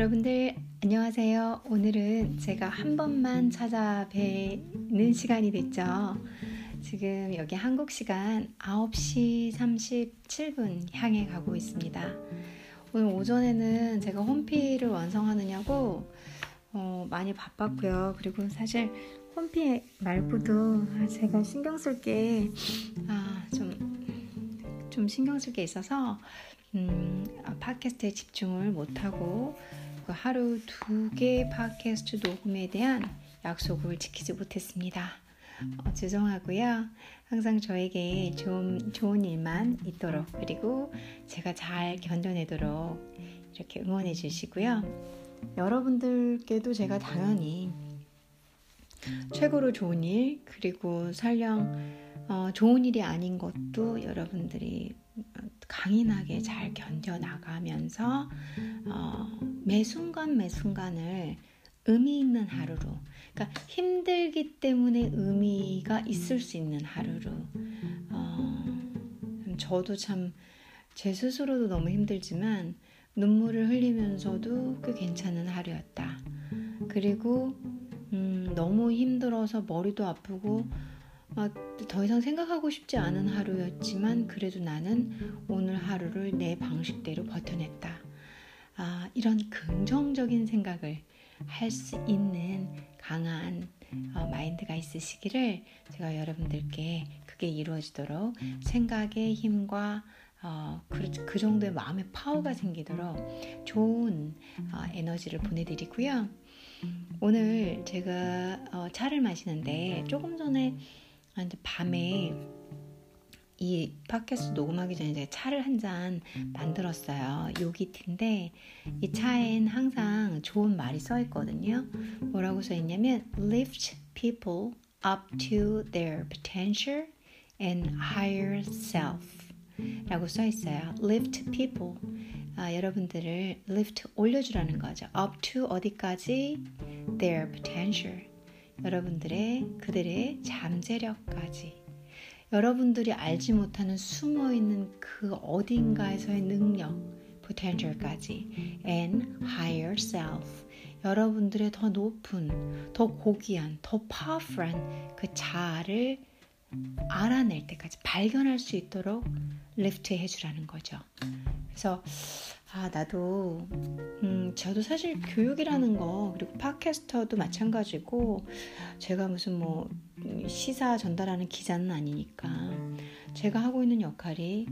여러분들 안녕하세요. 오늘은 제가 한 번만 찾아뵈는 시간이 됐죠. 지금 여기 한국 시간 9시 37분 향해 가고 있습니다. 오늘 오전에는 제가 홈피를 완성하느냐고 어, 많이 바빴고요. 그리고 사실 홈피 말고도 제가 신경 쓸게 아, 좀, 좀 신경 쓸 게 있어서 음, 팟캐스트에 집중을 못하고 그 하루 두개 팟캐스트 녹음에 대한 약속을 지키지 못했습니다. 어, 죄송하고요. 항상 저에게 좀 좋은 일만 있도록 그리고 제가 잘 견뎌내도록 이렇게 응원해 주시고요. 여러분들께도 제가 당연히 최고로 좋은 일 그리고 설령 어, 좋은 일이 아닌 것도 여러분들이 강인하게 잘 견뎌 나가면서 어, 매 순간 매 순간을 의미 있는 하루로 그러니까 힘들기 때문에 의미가 있을 수 있는 하루로 어, 저도 참 제 스스로도 너무 힘들지만 눈물을 흘리면서도 꽤 괜찮은 하루였다. 그리고 음, 너무 힘들어서 머리도 아프고 아, 더 이상 생각하고 싶지 않은 하루였지만 그래도 나는 오늘 하루를 내 방식대로 버텨냈다. 아, 이런 긍정적인 생각을 할 수 있는 강한 어, 마인드가 있으시기를 제가 여러분들께 그게 이루어지도록 생각의 힘과 어, 그, 그 정도의 마음의 파워가 생기도록 좋은 어, 에너지를 보내드리고요. 오늘 제가 어, 차를 마시는데 조금 전에 밤에 이 팟캐스트 녹음하기 전에 제가 차를 한 잔 만들었어요. 요기트인데 이 차엔 항상 좋은 말이 써 있거든요. 뭐라고 써 있냐면 lift people up to their potential and higher self 라고 써 있어요. lift people 아, 여러분들을 lift 올려주라는 거죠. up to 어디까지 their potential 여러분들의 그들의 잠재력까지. 여러분들이 알지 못하는 숨어 있는 그 어딘가에서의 능력 potential까지. And higher self. 여러분들의 더 높은 더 고귀한 더 powerful한 그 자아를 알아낼 때까지 발견할 수 있도록 리프트 해주라는 거죠. 그래서 아, 나도, 음, 저도 사실 교육이라는 거, 그리고 팟캐스터도 마찬가지고, 제가 무슨 뭐, 시사 전달하는 기자는 아니니까, 제가 하고 있는 역할이,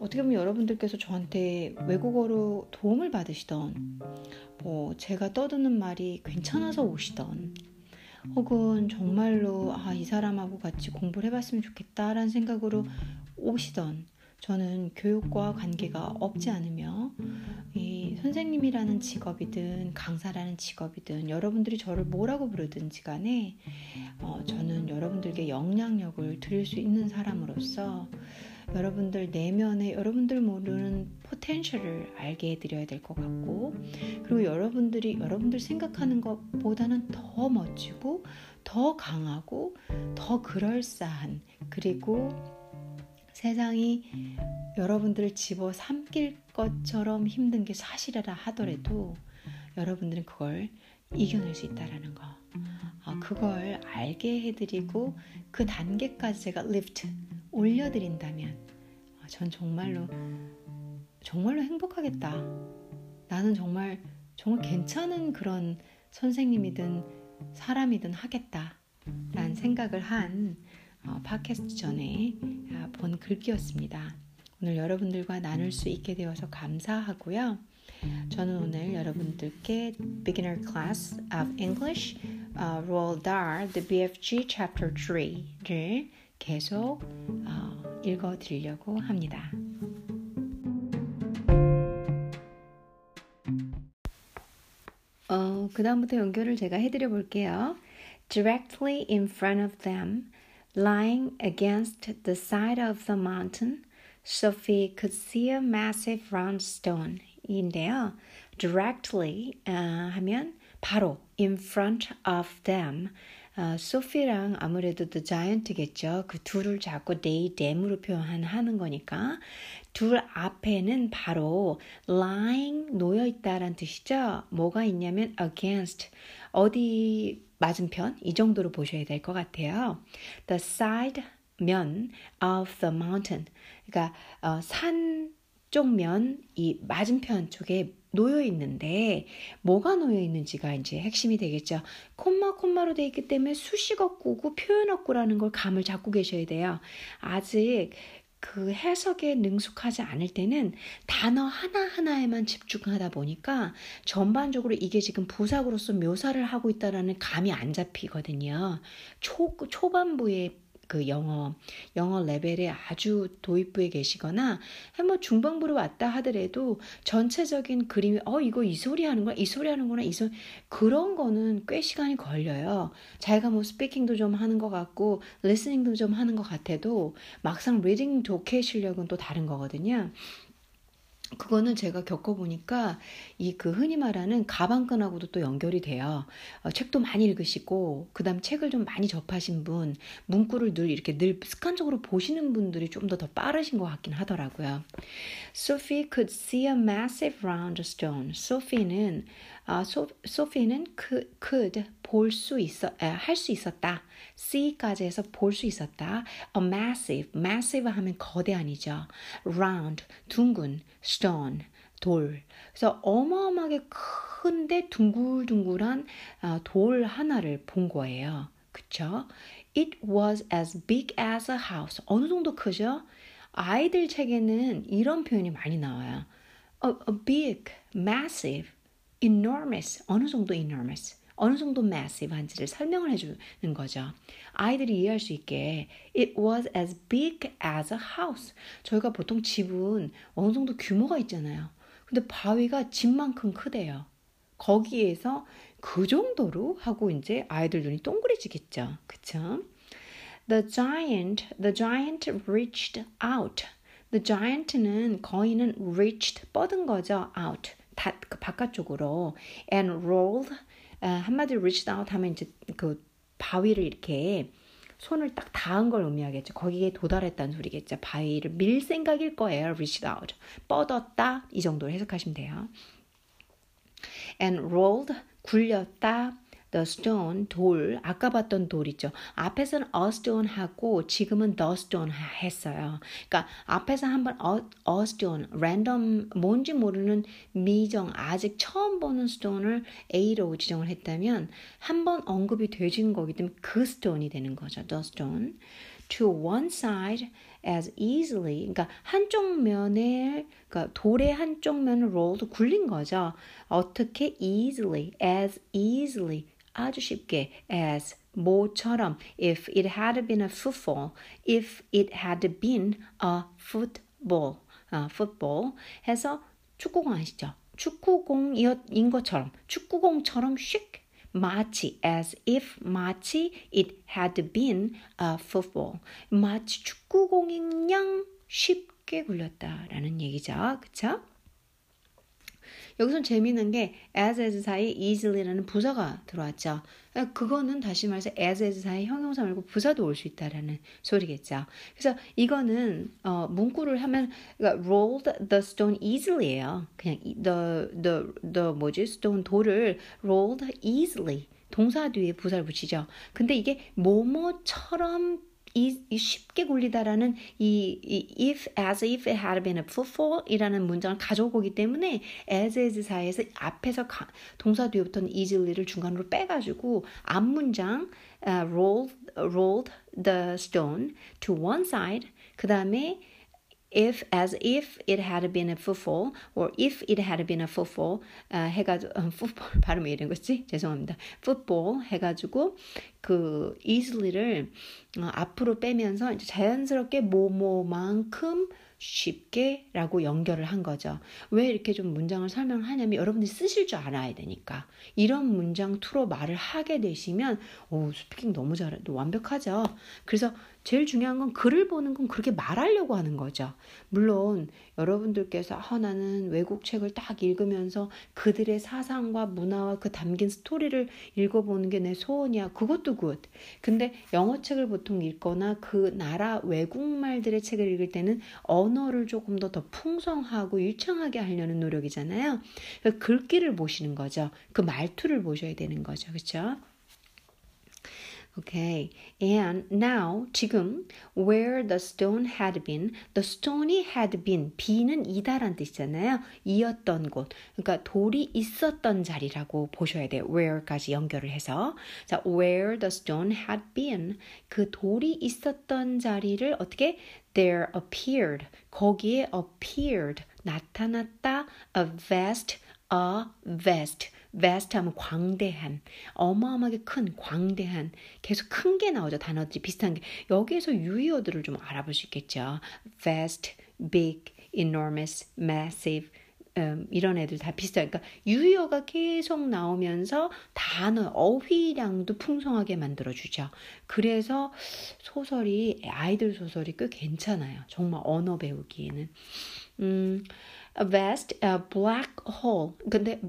어떻게 보면 여러분들께서 저한테 외국어로 도움을 받으시던, 뭐, 제가 떠드는 말이 괜찮아서 오시던, 혹은 정말로, 아, 이 사람하고 같이 공부를 해봤으면 좋겠다라는 생각으로 오시던, 저는 교육과 관계가 없지 않으며 이 선생님이라는 직업이든 강사라는 직업이든 여러분들이 저를 뭐라고 부르든지 간에 어, 저는 여러분들께 영향력을 드릴 수 있는 사람으로서 여러분들 내면에 여러분들 모르는 포텐셜을 알게 해드려야 될 것 같고 그리고 여러분들이 여러분들 생각하는 것보다는 더 멋지고 더 강하고 더 그럴싸한 그리고 세상이 여러분들을 집어 삼킬 것처럼 힘든 게 사실이라 하더라도 여러분들은 그걸 이겨낼 수 있다라는 거. 어, 그걸 알게 해드리고 그 단계까지 제가 리프트 올려드린다면 어, 전 정말로 정말로 행복하겠다. 나는 정말 정말 괜찮은 그런 선생님이든 사람이든 하겠다라는 생각을 한 어, 팟캐스트 전에 아, 본 글귀였습니다. 오늘 여러분들과 나눌 수 있게 되어서 감사하고요. 저는 오늘 여러분들께 Beginner Class of English uh, Roald Dahl The BFG Chapter 3를 계속 어, 읽어드리려고 합니다. 어, 그 다음부터 연결을 제가 해드려 볼게요. Directly in front of them Lying against the side of the mountain, Sophie could see a massive round stone. 인데요. Directly uh, 하면 바로 in front of them 어, 소피랑 아무래도 The Giant겠죠. 그 둘을 자꾸 they, them으로 표현하는 거니까 둘 앞에는 바로 lying 놓여 있다란 뜻이죠. 뭐가 있냐면 against 어디 맞은편 이 정도로 보셔야 될 것 같아요. The side 면 of the mountain 그러니까 어, 산 쪽면 이 맞은편 쪽에 놓여 있는데 뭐가 놓여 있는지가 이제 핵심이 되겠죠. 콤마 콤마로 돼 있기 때문에 수식 어구고 표현 어구라는 걸 감을 잡고 계셔야 돼요. 아직 그 해석에 능숙하지 않을 때는 단어 하나하나에만 집중하다 보니까 전반적으로 이게 지금 부사구로서 묘사를 하고 있다라는 감이 안 잡히거든요. 초, 초반부에 그 영어 영어 레벨에 아주 도입부에 계시거나 뭐 중반부로 왔다 하더라도 전체적인 그림이 어 이거 이 소리 하는구나 이 소리 하는구나 이 소리 그런 거는 꽤 시간이 걸려요. 자기가 뭐 speaking도 좀 하는 것 같고 listening도 좀 하는 것 같아도 막상 reading 독해 실력은 또 다른 거거든요. 그거는 제가 겪어보니까 이 그 흔히 말하는 가방끈하고도 또 연결이 돼요. 어, 책도 많이 읽으시고 그 다음 책을 좀 많이 접하신 분, 문구를 늘 이렇게 늘 습관적으로 보시는 분들이 좀 더더 빠르신 것 같긴 하더라고요. Sophie could see a massive round stone. 소피는 아, 소, 소피는 could, could 볼 수 있어 할 수 있었다. C까지 해서 볼 수 있었다. A massive, massive 하면 거대한이죠. Round, 둥근, stone, 돌. 그래서 어마어마하게 큰데 둥글둥글한 돌 하나를 본 거예요. 그쵸? It was as big as a house. 어느 정도 크죠? 아이들 책에는 이런 표현이 많이 나와요. A, a big, massive, enormous. 어느 정도 enormous. 어느 정도 massive한지를 설명을 해주는 거죠. 아이들이 이해할 수 있게 It was as big as a house. 저희가 보통 집은 어느 정도 규모가 있잖아요. 근데 바위가 집만큼 크대요. 거기에서 그 정도로 하고 이제 아이들 눈이 동그래지겠죠. 그쵸? The giant, the giant reached out. The giant는 거인은 reached 뻗은 거죠. out. 다, 그 바깥쪽으로 and rolled 한마디로 reached out 하면 이제 그 바위를 이렇게 손을 딱 닿은 걸 의미하겠죠. 거기에 도달했다는 소리겠죠. 바위를 밀 생각일 거예요. reached out. 뻗었다. 이 정도로 해석하시면 돼요. and rolled 굴렸다. The stone 돌 아까 봤던 돌 있죠. 앞에서는 a stone 하고 지금은 the stone 했어요. 그러니까 앞에서 한번 a, stone random 뭔지 모르는 미정 아직 처음 보는 stone을 A로 지정을 했다면 한 번 언급이 되진 거기 때문에 그 stone이 되는 거죠. the stone to one side as easily 그러니까 한쪽 면에 그러니까 돌의 한쪽 면을 rolled 굴린 거죠. 어떻게 easily as easily 아주 쉽게 as 뭐처럼 if it had been a football, if it had been a football, 아, football 해서 축구공 아시죠? 축구공인 것처럼 축구공처럼 쉽 마치 as if 마치 it had been a football 마치 축구공인 양 쉽게 굴렸다라는 얘기죠. 그쵸? 여기서 재미있는 게 as as 사이에 easily라는 부사가 들어왔죠. 그거는 다시 말해서 as as 사이에 형용사 말고 부사도 올 수 있다라는 소리겠죠. 그래서 이거는 어, 문구를 하면 그러니까 rolled the stone easily예요. 그냥 the the the 뭐지 stone 돌을 rolled easily 동사 뒤에 부사를 붙이죠. 근데 이게 뭐뭐처럼 이, 이 쉽게 굴리다라는 이, 이 if as if it had been a footfall이라는 문장을 가져오기 때문에 as as 사이에서 앞에서 가, 동사 뒤에부터는 easily를 중간으로 빼가지고 앞 문장 uh, rolled rolled the stone to one side 그 다음에 if as if it had been a footfall or if it had been a footfall 아, 해가지고 어, football 발음이 이런 거지 죄송합니다 football 해가지고 그 easily를 어, 앞으로 빼면서 이제 자연스럽게 뭐뭐만큼 쉽게라고 연결을 한 거죠. 왜 이렇게 좀 문장을 설명하냐면 여러분들이 쓰실 줄 알아야 되니까 이런 문장 투로 말을 하게 되시면 오 스피킹 너무 잘해 완벽하죠. 그래서 제일 중요한 건 글을 보는 건 그렇게 말하려고 하는 거죠. 물론 여러분들께서 아, 나는 외국 책을 딱 읽으면서 그들의 사상과 문화와 그 담긴 스토리를 읽어보는 게 내 소원이야. 그것도 good. 근데 영어 책을 보통 읽거나 그 나라 외국말들의 책을 읽을 때는 언어를 조금 더 더 풍성하고 유창하게 하려는 노력이잖아요. 그러니까 글귀를 보시는 거죠. 그 말투를 보셔야 되는 거죠. 그렇죠? Okay. And now 지금 where the stone had been, the stony had been. be는 이다란 뜻이잖아요. 이었던 곳. 그러니까 돌이 있었던 자리라고 보셔야 돼요. where까지 연결을 해서. 자, where the stone had been. 그 돌이 있었던 자리를 어떻게 there appeared. 거기에 appeared. 나타났다. a vast, a vast. vast 하면 광대한, 어마어마하게 큰, 광대한, 계속 큰 게 나오죠. 단어들이 비슷한 게. 여기에서 유의어들을 좀 알아볼 수 있겠죠. vast, big, enormous, massive, 음, 이런 애들 다 비슷해요. 그러니까 유의어가 계속 나오면서 단어, 어휘량도 풍성하게 만들어 주죠. 그래서 소설이, 아이들 소설이 꽤 괜찮아요. 정말 언어 배우기에는. 음, vast, a black hole. 근데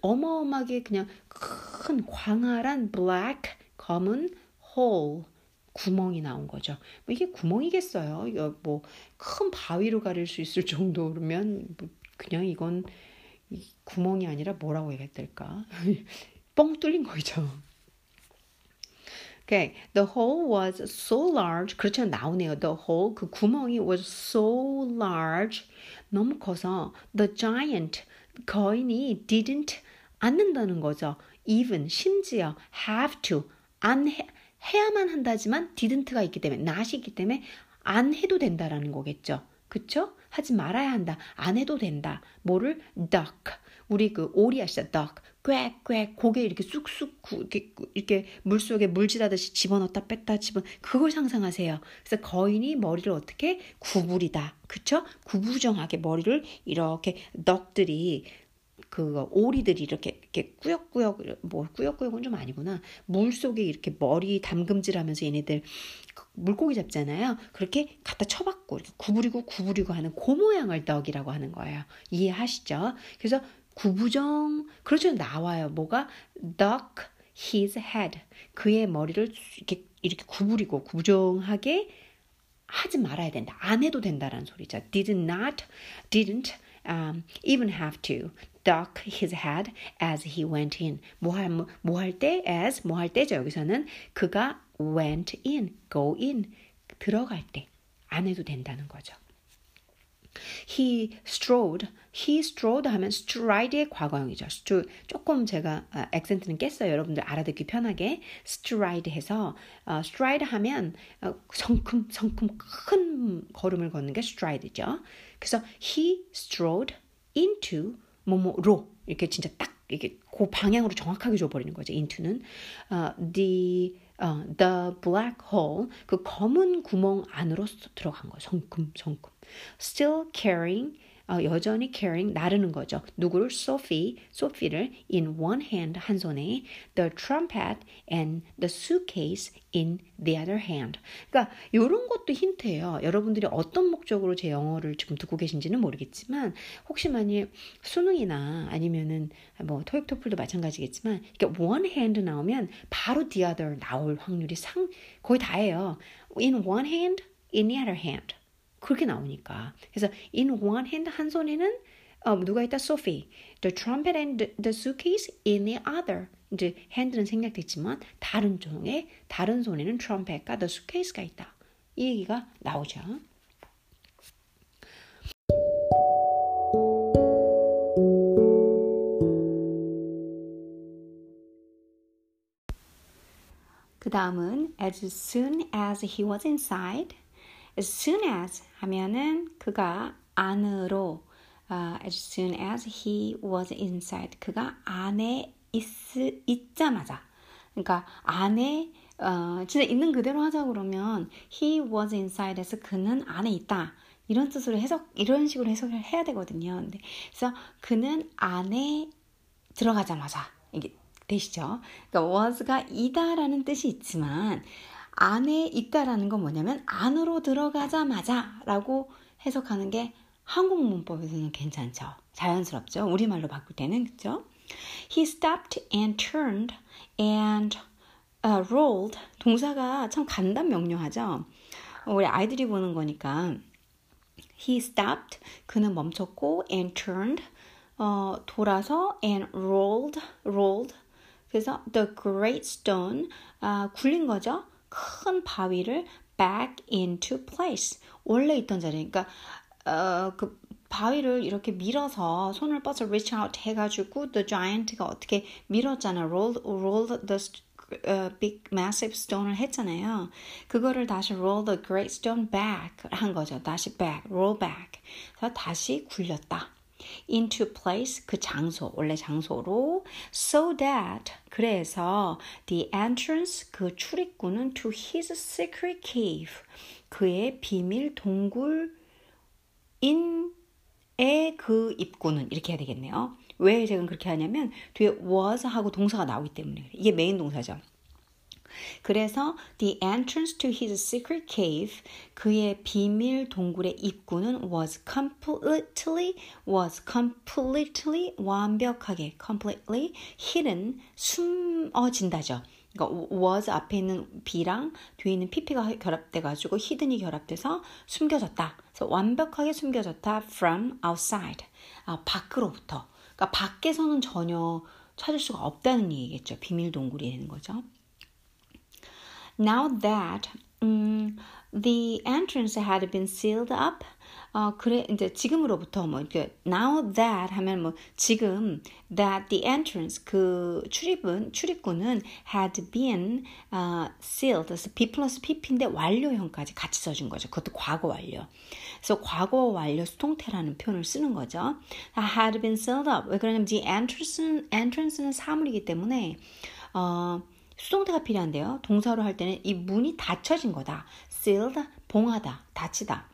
어마어마하게 그냥 큰 광활한 black 검은 hole 구멍이 나온 거죠. 뭐 이게 구멍이겠어요. 뭐 큰 바위로 가릴 수 있을 정도면 뭐 그냥 이건 구멍이 아니라 뭐라고 해야 될까? 뻥 뚫린 거죠. Okay, the hole was so large. 그렇죠 나오네요. The hole 그 구멍이 was so large. 너무 커서 the giant 거인이 didn't 않는다는 거죠. even 심지어 have to 안 해, 해야만 한다지만 didn't가 있기 때문에 not이 있기 때문에 안 해도 된다라는 거겠죠. 그쵸? 하지 말아야 한다. 안 해도 된다. 뭐를 duck 우리 그 오리 아시죠? duck 꽥꽥 고개 이렇게 쑥쑥 이렇게 이렇게 물 속에 물질하듯이 집어넣다 뺐다 집어 그걸 상상하세요. 그래서 거인이 머리를 어떻게 구부리다, 그쵸? 구부정하게 머리를 이렇게 덕들이 그 오리들이 이렇게 이렇게 꾸역꾸역 뭐 꾸역꾸역은 좀 아니구나 물 속에 이렇게 머리 담금질하면서 얘네들 그 물고기 잡잖아요. 그렇게 갖다 쳐박고 이렇게 구부리고 구부리고 하는 그 모양을 덕이라고 하는 거예요. 이해하시죠? 그래서 구부정 그렇죠 나와요. 뭐가 duck his head 그의 머리를 이렇게 이렇게 구부리고 구부정하게 하지 말아야 된다. 안 해도 된다라는 소리죠. Did not, didn't um, even have to. duck his head as he went in. 뭐할 때 as 뭐 할 때죠. 여기서는 그가 went in, go in 들어갈 때 안 해도 된다는 거죠. He strode. He strode 하면 stride의 과거형이죠. 조금 제가 어, 액센트는 깼어요. 여러분들 알아듣기 편하게. stride 해서 어, stride 하면 어, 성큼 성큼 큰 걸음을 걷는 게 stride죠. 그래서 he strode into 뭐뭐로 이렇게 진짜 딱 이렇게 그 방향으로 정확하게 줘버리는 거죠. into는 uh, the uh, the black hole 그 검은 구멍 안으로 들어간 거예요. 성큼 성큼 still carrying 어, 여전히 carrying 나르는 거죠. 누구를 Sophie, Sophie를 in one hand 한 손에 the trumpet and the suitcase in the other hand. 그러니까 이런 것도 힌트예요. 여러분들이 어떤 목적으로 제 영어를 지금 듣고 계신지는 모르겠지만 혹시 만일 수능이나 아니면은 뭐 토익 토플도 마찬가지겠지만 이렇게 one hand 나오면 바로 the other 나올 확률이 상 거의 다예요. in one hand, in the other hand. 그렇게 나오니까. 그래서 in one hand 한 손에는 어, 누가 있다? Sophie. The trumpet and the, suitcase in the other. 이제 핸드는 생략됐지만 다른 쪽에 다른 손에는 트럼펫과 the suitcase가 있다. 이 얘기가 나오죠. 그 다음은 as soon as he was inside as soon as 하면은 그가 안으로 uh, as soon as he was inside 그가 안에 있, 있자마자 그러니까 안에 어, 진짜 있는 그대로 하자 그러면 he was inside에서 그는 안에 있다. 이런 뜻으로 해석 이런 식으로 해석을 해야 되거든요. 근데 그래서 그는 안에 들어가자마자 이게 되시죠? 그러니까 was가 이다라는 뜻이 있지만 안에 있다라는 건 뭐냐면 안으로 들어가자마자라고 해석하는 게 한국 문법에서는 괜찮죠. 자연스럽죠. 우리말로 바꿀 때는 그죠? He stopped and turned and uh, rolled. 동사가 참 간단 명료하죠. 우리 아이들이 보는 거니까 He stopped. 그는 멈췄고 and turned. 어, 돌아서 and rolled. rolled. 그래서 the great stone 아, 굴린 거죠. 큰 바위를 back into place. 원래 있던 자리. 그러니까 어, 그 바위를 이렇게 밀어서 손을 뻗어 reach out 해가지고 the giant가 어떻게 밀었잖아. rolled, rolled the uh, big massive stone을 했잖아요. 그거를 다시 roll the great stone back 한 거죠. 다시 back, roll back. 그래서 다시 굴렸다. Into place 그 장소 원래 장소로 so that 그래서 the entrance 그 출입구는 to his secret cave 그의 비밀 동굴 인의 그 입구는 이렇게 해야 되겠네요. 왜 제가 그렇게 하냐면 뒤에 was 하고 동사가 나오기 때문에 이게 메인 동사죠. 그래서 the entrance to his secret cave 그의 비밀 동굴의 입구는 was completely was completely 완벽하게 completely hidden 숨어진다죠. 그러니까 was 앞에 있는 B랑 뒤에 있는 PP가 결합돼 가지고 hidden이 결합돼서 숨겨졌다. 그래서 완벽하게 숨겨졌다 from outside. 아, 밖으로부터. 그러니까 밖에서는 전혀 찾을 수가 없다는 얘기겠죠. 비밀 동굴이 되는 거죠. Now that um, the entrance had been sealed up, 어, 그래, 이제 지금으로부터 뭐, 이렇게, now that 하면 뭐, 지금, that the entrance, 그 출입은, 출입구는 had been, uh, sealed. 그래서 B 플러스 PP인데 완료형까지 같이 써준 거죠. 그것도 과거 완료. 그래서 과거 완료 수동태라는 표현을 쓰는 거죠. had been sealed up. 왜 그러냐면, the entrance는, entrance는 사물이기 때문에, 어, 수동태가 필요한데요. 동사로 할 때는 이 문이 닫혀진 거다. sealed, 봉하다, 닫히다.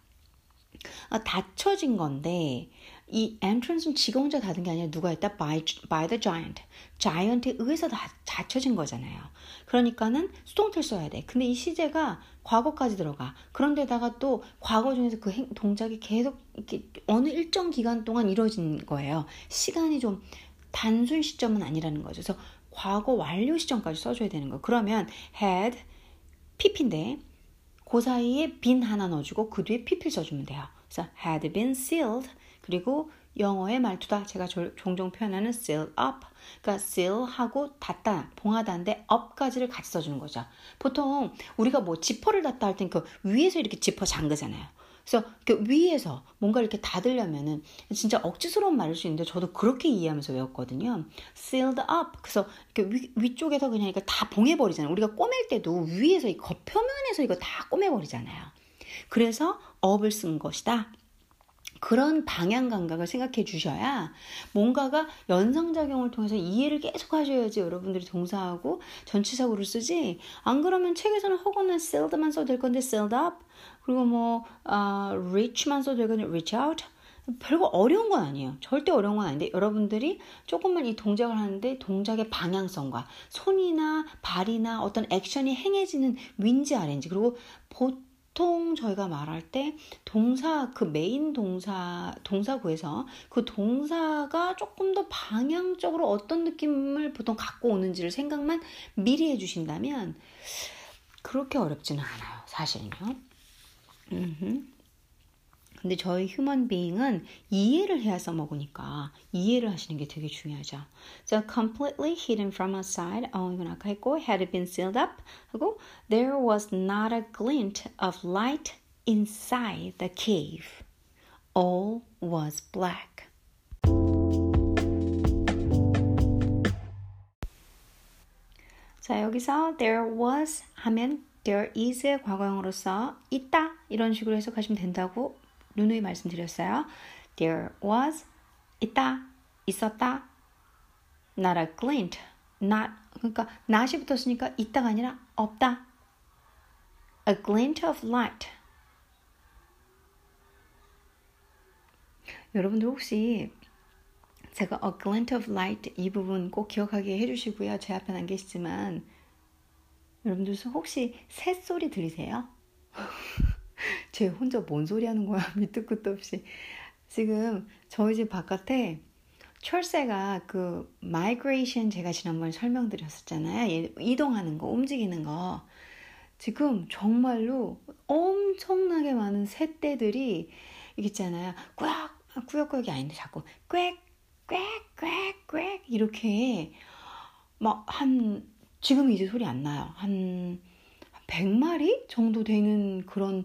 아, 닫혀진 건데 이 entrance는 지가 혼자 닫은 게 아니라 누가 했다? by, by the giant. giant에 의해서 다, 닫혀진 거잖아요. 그러니까는 수동태를 써야 돼. 근데 이 시제가 과거까지 들어가. 그런데다가 또 과거 중에서 그 행, 동작이 계속 이렇게 어느 일정 기간 동안 이루어진 거예요. 시간이 좀 단순 시점은 아니라는 거죠. 그래서 과거 완료 시점까지 써줘야 되는 거. 그러면 had pp인데 그 사이에 빈 하나 넣어주고 그 뒤에 pp를 써주면 돼요. 그래서 had been sealed 그리고 영어의 말투다. 제가 종종 표현하는 seal up. 그러니까 seal하고 닫다, 봉하다인데 up까지를 같이 써주는 거죠. 보통 우리가 뭐 지퍼를 닫다 할 땐 그 위에서 이렇게 지퍼 잠그잖아요. 그래서 그 위에서 뭔가 이렇게 닫으려면은 진짜 억지스러운 말일 수 있는데 저도 그렇게 이해하면서 외웠거든요. sealed up. 그래서 이렇게 위, 위쪽에서 그냥 이거 다 봉해버리잖아요. 우리가 꼬맬 때도 위에서 이 겉표면에서 이거 다 꼬매버리잖아요. 그래서 up을 쓴 것이다. 그런 방향 감각을 생각해 주셔야 뭔가가 연상작용을 통해서 이해를 계속 하셔야지 여러분들이 동사하고 전치사구를 쓰지. 안 그러면 책에서는 허거나 sealed만 써도 될 건데 sealed up. 그리고 뭐 uh, reach만 써도 될 건데 reach out. 별거 어려운 건 아니에요. 절대 어려운 건 아닌데 여러분들이 조금만 이 동작을 하는데 동작의 방향성과 손이나 발이나 어떤 액션이 행해지는 윈지 아닌지 그리고 보통 보통 저희가 말할 때 동사 그 메인 동사 동사구에서 그 동사가 조금 더 방향적으로 어떤 느낌을 보통 갖고 오는지를 생각만 미리 해주신다면 그렇게 어렵지는 않아요 사실은요. 근데 저희 휴먼 비잉은 이해를 해야 써먹으니까 이해를 하시는 게 되게 중요하죠. So completely hidden from outside. 어, 이건 아까 했고 had been sealed up 하고 there was not a glint of light inside the cave. All was black. 자, 여기서 there was 하면 there is의 과거형으로서 있다 이런 식으로 해석하시면 된다고 누누이 말씀드렸어요. There was 있다, 있었다. Not a glint, not 그러니까 not이 붙었으니까 있다가 아니라 없다. A glint of light. 여러분들 혹시 제가 a glint of light 이 부분 꼭 기억하게 해주시고요. 제 앞에 안 계시지만 여러분들 혹시 새 소리 들리세요? 제 혼자 뭔 소리 하는 거야? 밑도 끝도 없이. 지금 저희 집 바깥에 철새가 그 migration 제가 지난번에 설명드렸었잖아요. 이동하는 거, 움직이는 거. 지금 정말로 엄청나게 많은 새떼들이 있잖아요. 꾸역, 꾸역꾸역이 아닌데 자꾸 꽥, 꽥, 꽥, 꽥 이렇게 막 한 지금 이제 소리 안 나요. 한 100마리 정도 되는 그런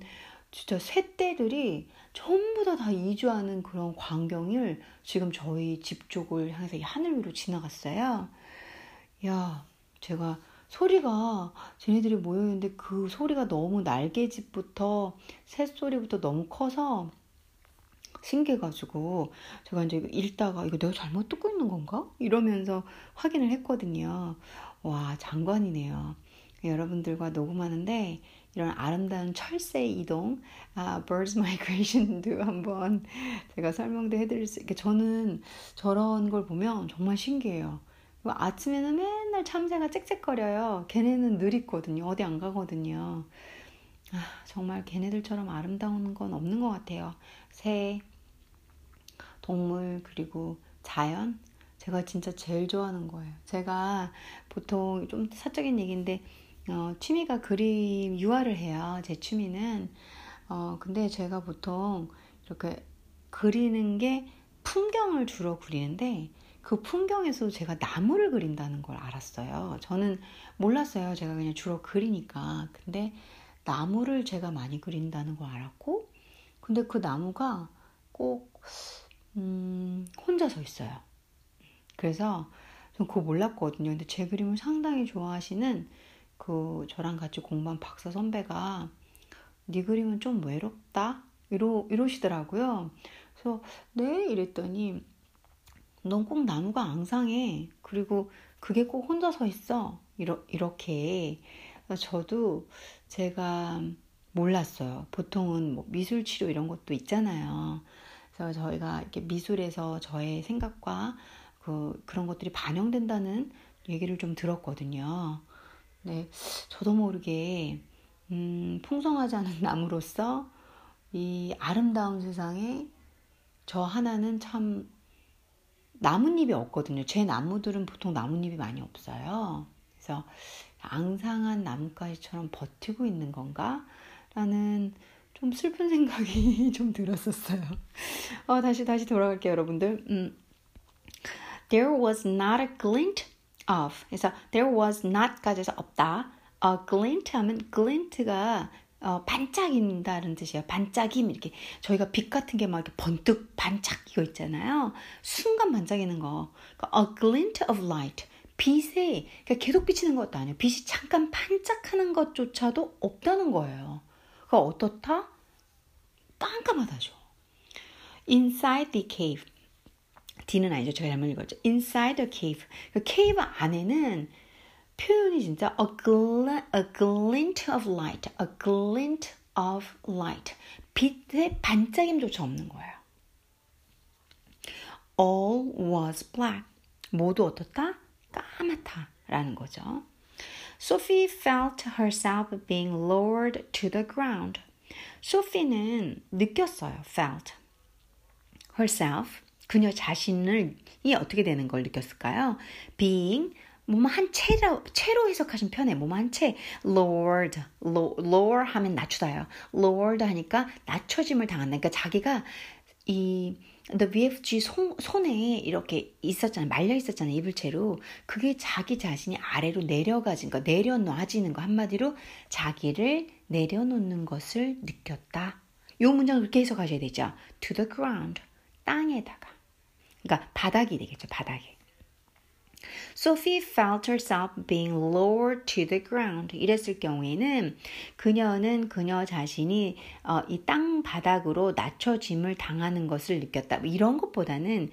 진짜 새떼들이 전부 다, 다 이주하는 그런 광경을 지금 저희 집 쪽을 향해서 하늘 위로 지나갔어요. 야, 제가 소리가 쟤네들이 모여있는데 그 소리가 너무 날개짓부터 새소리부터 너무 커서 신기해가지고 제가 이제 읽다가 이거 내가 잘못 듣고 있는 건가? 이러면서 확인을 했거든요. 와, 장관이네요. 여러분들과 녹음하는데 이런 아름다운 철새 이동, 아, birds migration도 한번 제가 설명도 해드릴 수 있게 저는 저런 걸 보면 정말 신기해요. 아침에는 맨날 참새가 짹짹거려요. 걔네는 늘 있거든요. 어디 안 가거든요. 아, 정말 걔네들처럼 아름다운 건 없는 것 같아요. 새, 동물, 그리고 자연. 제가 진짜 제일 좋아하는 거예요. 제가 보통 좀 사적인 얘기인데, 어, 취미가 그림 유화를 해요. 제 취미는. 어, 근데 제가 보통 이렇게 그리는 게 풍경을 주로 그리는데 그 풍경에서 제가 나무를 그린다는 걸 알았어요. 저는 몰랐어요. 제가 그냥 주로 그리니까. 근데 나무를 제가 많이 그린다는 걸 알았고, 근데 그 나무가 꼭, 음, 혼자 서 있어요. 그래서 전 그거 몰랐거든요. 근데 제 그림을 상당히 좋아하시는 그 저랑 같이 공부한 박사 선배가 네 그림은 좀 외롭다 이러 이러시더라고요. 그래서 네 이랬더니 넌 꼭 나무가 앙상해. 그리고 그게 꼭 혼자 서 있어. 이러, 이렇게 저도 제가 몰랐어요. 보통은 뭐 미술 치료 이런 것도 있잖아요. 그래서 저희가 이렇게 미술에서 저의 생각과 그 그런 것들이 반영된다는 얘기를 좀 들었거든요. 네, 저도 모르게 음, 풍성하지 않은 나무로서 이 아름다운 세상에 저 하나는 참 나뭇잎이 없거든요. 제 나무들은 보통 나뭇잎이 많이 없어요. 그래서 앙상한 나뭇가지처럼 버티고 있는 건가? 라는 좀 슬픈 생각이 좀 들었었어요. 어, 다시 다시 돌아갈게요, 여러분들. 음. There was not a glint of. 그래서 there was not까지 해서 없다. 어, glint 하면 glint가 어, 반짝인다는 뜻이에요. 반짝임 이렇게 저희가 빛 같은 게 막 번뜩 반짝 이거 있잖아요. 순간 반짝이는 거. 그러니까 a glint of light. 빛에 그러니까 계속 비치는 것도 아니에요. 빛이 잠깐 반짝하는 것조차도 없다는 거예요. 그러니까 어떻다? 깜깜하다죠. Inside the cave. D는 아니죠. 제가 잘못 읽었죠. Inside the cave. 그 cave 안에는 표현이 진짜 a glint, a glint of light, a glint of light. 빛의 반짝임조차 없는 거예요. All was black. 모두 어떻다? 까맣다라는 거죠. Sophie felt herself being lowered to the ground. 소피는 느꼈어요. felt herself 그녀 자신을 이 어떻게 되는 걸 느꼈을까요? being 뭐뭐 한 채로 채로 해석하시면 편해. 뭐뭐 한 채. Lord, lower 하면 낮추다요. Lord 하니까 낮춰짐을 당한다. 그러니까 자기가 이 The BFG 손, 손에 이렇게 있었잖아요. 말려 있었잖아요. 이불채로. 그게 자기 자신이 아래로 내려가진 거, 내려놔지는 거. 한마디로 자기를 내려놓는 것을 느꼈다. 요 문장을 그렇게 해석하셔야 되죠. To the ground. 땅에다가. 그러니까 바닥이 되겠죠. 바닥에. Sophie felt herself being lowered to the ground. 이랬을 경우에는 그녀는 그녀 자신이 어, 이 땅 바닥으로 낮춰짐을 당하는 것을 느꼈다. 뭐 이런 것보다는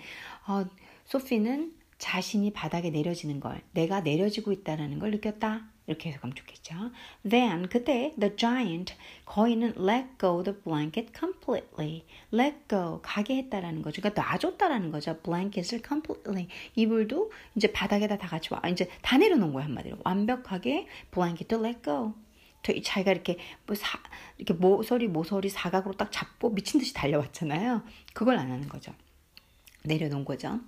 어, 소피는 자신이 바닥에 내려지는 걸, 내가 내려지고 있다는 걸 느꼈다. 이렇게 해석하면 좋겠죠. Then 그때 the giant 거인은 let go the blanket completely. let go 가게 했다라는 거죠. 그러니까 놔줬다라는 거죠. blanket을 completely. 이불도 이제 바닥에다 다 같이 와 이제 다 내려놓은 거야 한마디로. 완벽하게 blanket도 let go. 자기가 이렇게 뭐 사, 이렇게 모서리 모서리 사각으로 딱 잡고 미친 듯이 달려왔잖아요. 그걸 안 하는 거죠. 내려놓은 거죠.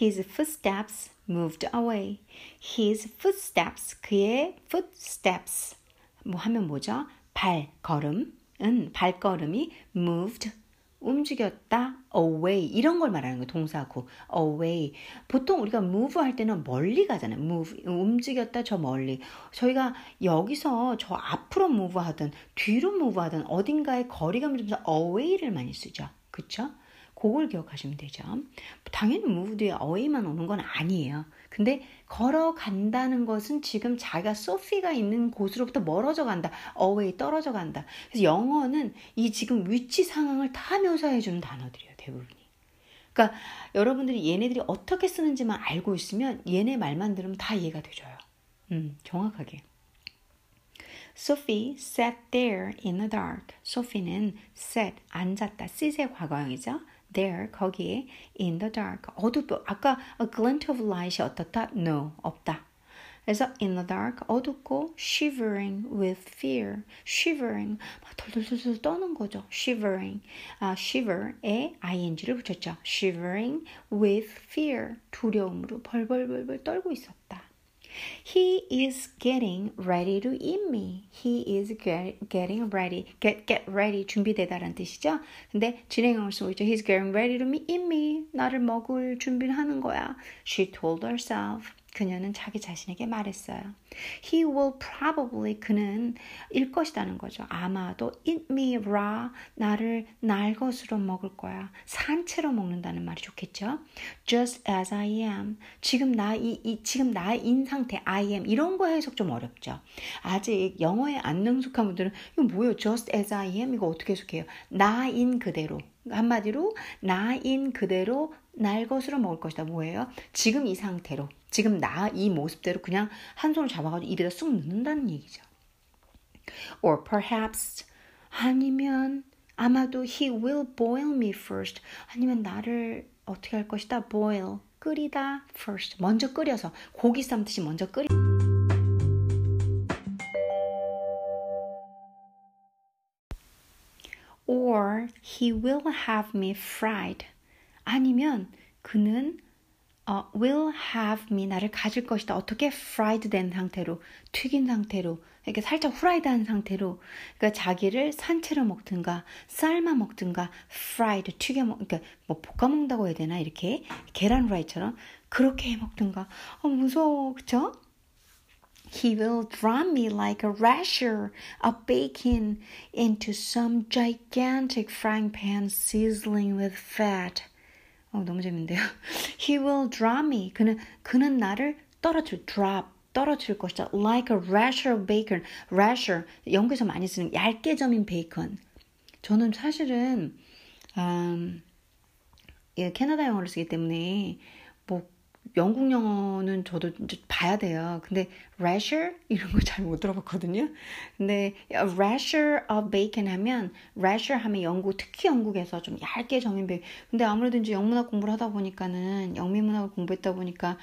His footsteps moved away. His footsteps 그의 footsteps 뭐 하면 뭐죠? 발 걸음은 발걸음이 moved 움직였다 away 이런 걸 말하는 거예요. 동사구 away. 보통 우리가 move 할 때는 멀리 가잖아요. move 움직였다 저 멀리. 저희가 여기서 저 앞으로 move 하든 뒤로 move 하든 어딘가에 거리감을 주면서 away를 많이 쓰죠. 그렇죠? 그걸 기억하시면 되죠. 당연히 뒤에 away만 오는 건 아니에요. 근데 걸어간다는 것은 지금 자기가 소피가 있는 곳으로부터 멀어져 간다. away 떨어져 간다. 그래서 영어는 이 지금 위치 상황을 다 묘사해 주는 단어들이에요. 대부분이. 그러니까 여러분들이 얘네들이 어떻게 쓰는지만 알고 있으면 얘네 말만 들으면 다 이해가 되줘요. 음, 정확하게. Sophie sat there in the dark. 소피는 sat 앉았다. sit의 과거형이죠. There 거기에 in the dark 어둡고 아까 a glint of light이 어떻다? no 없다. 그래서 in the dark 어둡고 shivering with fear shivering 막 덜덜덜덜 떠는 거죠 shivering 아 shiver에 ing를 붙였죠 shivering with fear 두려움으로 벌벌벌벌 떨고 있었다. He is getting ready to eat me. He is get, getting ready. Get, get ready. 준비되다라는 뜻이죠. 근데 진행형을 쓰고 있죠. He's getting ready to eat me. 나를 먹을 준비를 하는 거야. She told herself. 그녀는 자기 자신에게 말했어요. He will probably 그는 일 것이라는 거죠. 아마도 eat me raw 나를 날 것으로 먹을 거야. 산채로 먹는다는 말이 좋겠죠. Just as I am 지금 나이 이, 지금 나인 상태 I am 이런 거 해석 좀 어렵죠. 아직 영어에 안 능숙한 분들은 이거 뭐예요? Just as I am 이거 어떻게 해석해요? 나인 그대로 한마디로 나인 그대로 날 것으로 먹을 것이다. 뭐예요? 지금 이 상태로 지금 나 이 모습대로 그냥 한 손을 잡아가지고 입에다 쑥 넣는다는 얘기죠. Or perhaps 아니면 아마도 he will boil me first. 아니면 나를 어떻게 할 것이다? boil 끓이다 first. 먼저 끓여서 고기 삶듯이 먼저 끓이. Or he will have me fried. 아니면 그는 어, will have me 나를 가질 것이다. 어떻게 fried 된 상태로 튀긴 상태로 이렇게 살짝 후라이드한 상태로 그러니까 자기를 산채로 먹든가 삶아 먹든가 fried 튀겨 먹 그러니까 뭐 볶아 먹는다고 해야 되나 이렇게 계란 후라이처럼 그렇게 해 먹든가 어 무서워 그쵸? He will drop me like a rasher of bacon into some gigantic frying pan sizzling with fat. 어, 너무 재밌는데요. He will drop me. 그는 그는 나를 떨어뜨릴 drop 떨어뜨릴 것이다. Like a rasher of bacon. rasher 영국에서 많이 쓰는 얇게 점인 베이컨. 저는 사실은 음, 예, 캐나다 영어를 쓰기 때문에 뭐 영국 영어는 저도 이제 봐야 돼요. 근데 rasher 이런 거 잘 못 들어봤거든요. 근데 rasher of bacon 하면 rasher 하면 영국 특히 영국에서 좀 얇게 점인 베이컨. 근데 아무래도 이제 영문학 공부를 하다 보니까는 영미문학을 공부했다 보니까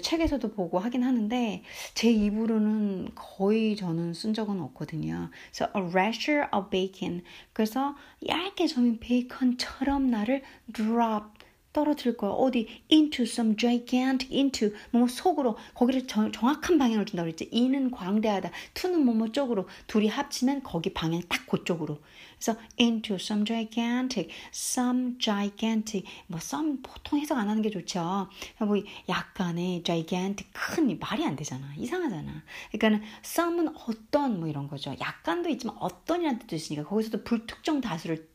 책에서도 보고 하긴 하는데 제 입으로는 거의 저는 쓴 적은 없거든요. 그래서 a rasher of bacon. 그래서 얇게 점인 베이컨처럼 나를 drop 떨어뜨릴 거야. 어디 into some gigantic into 뭐 속으로 거기를 저, 정확한 방향을 준다고 그랬지. 이는 광대하다. to는 뭐뭐 쪽으로 둘이 합치면 거기 방향 딱 그쪽으로. 그래서 into some gigantic, some gigantic 뭐 some 보통 해석 안 하는 게 좋죠. 뭐 약간의 gigantic 큰 말이 안 되잖아. 이상하잖아. 그러니까는 some은 어떤 뭐 이런 거죠. 약간도 있지만 어떤이라는 뜻도 있으니까 거기서도 불특정 다수를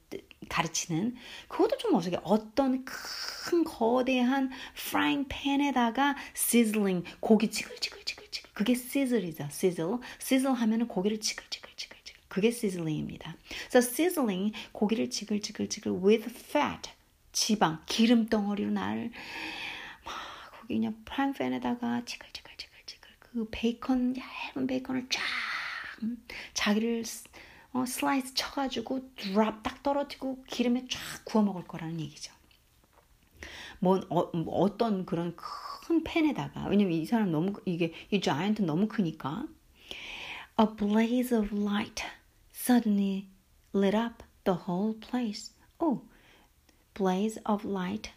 가르치는 그것도 좀 어색해. 어떤 큰 거대한 프라잉 팬에다가 sizzling 고기 지글지글지글지글 그게 sizzle이죠. sizzle. sizzle 하면은 고기를 지글지글지글 그게 sizzling입니다. 그래서 sizzling 고기를 지글지글지글 with fat 지방 기름 덩어리로 날 그냥 프라이팬에다가 지글지글지글지글 그 베이컨 얇은 베이컨을 쫙 자기를 어, 슬라이스 쳐가지고 drop 딱 떨어지고 기름에 쫙 구워 먹을 거라는 얘기죠. 뭐, 어, 뭐 어떤 그런 큰 팬에다가 왜냐면 이 사람 너무 이게 이 giant 너무 크니까 A blaze of light suddenly lit up the whole place. Oh, blaze of light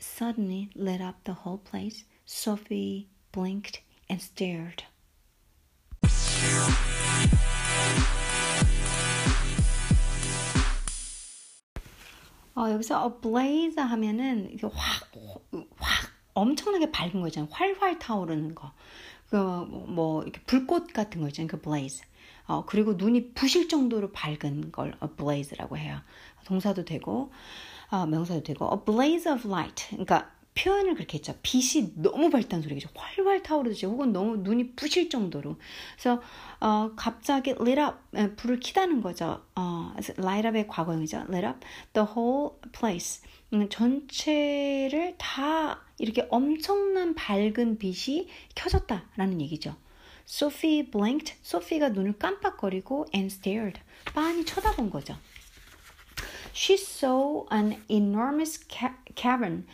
suddenly lit up the whole place. Sophie blinked and stared. 어, 여기서 a blaze 하면은 이게 확, 확 엄청나게 밝은 거 있잖아요. 활활 타오르는 거. 그, 뭐, 이렇게 불꽃 같은 거 있잖아요. 그 blaze. 어, 그리고 눈이 부실 정도로 밝은 걸 a blaze라고 해요. 동사도 되고, 어, 명사도 되고, a blaze of light. 그러니까 표현을 그렇게 했죠. 빛이 너무 밝다는 소리겠죠. 활활 타오르듯이 혹은 너무 눈이 부실 정도로. 그래서 어, 갑자기 lit up 불을 켜다는 거죠. 어, light up의 과거형이죠. lit up the whole place. 음, 전체를 다 이렇게 엄청난 밝은 빛이 켜졌다라는 얘기죠. Sophie blinked. 소피가 눈을 깜빡거리고 and stared. 빤히 쳐다본 거죠. She saw an enormous ca- cavern.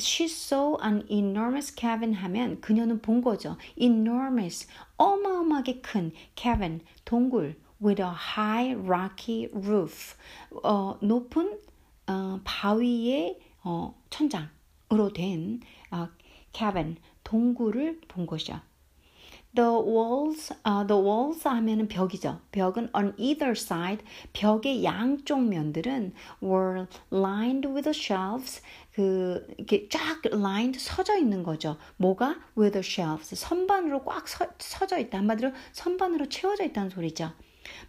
She saw an enormous cavern 하면 그녀는 본 거죠. enormous 어마어마하게 큰 cavern 동굴 with a high rocky roof 어, 높은 어, 바위의 어, 천장으로 된 어, cavern 동굴을 본 것이죠. The walls, uh, the walls 하면은 벽이죠. 벽은 on either side, 벽의 양쪽 면들은 were lined with shelves. 그 이렇게 쫙 lined 서져 있는 거죠. 뭐가 with shelves 선반으로 꽉 서, 서져 있다. 한마디로 선반으로 채워져 있다는 소리죠.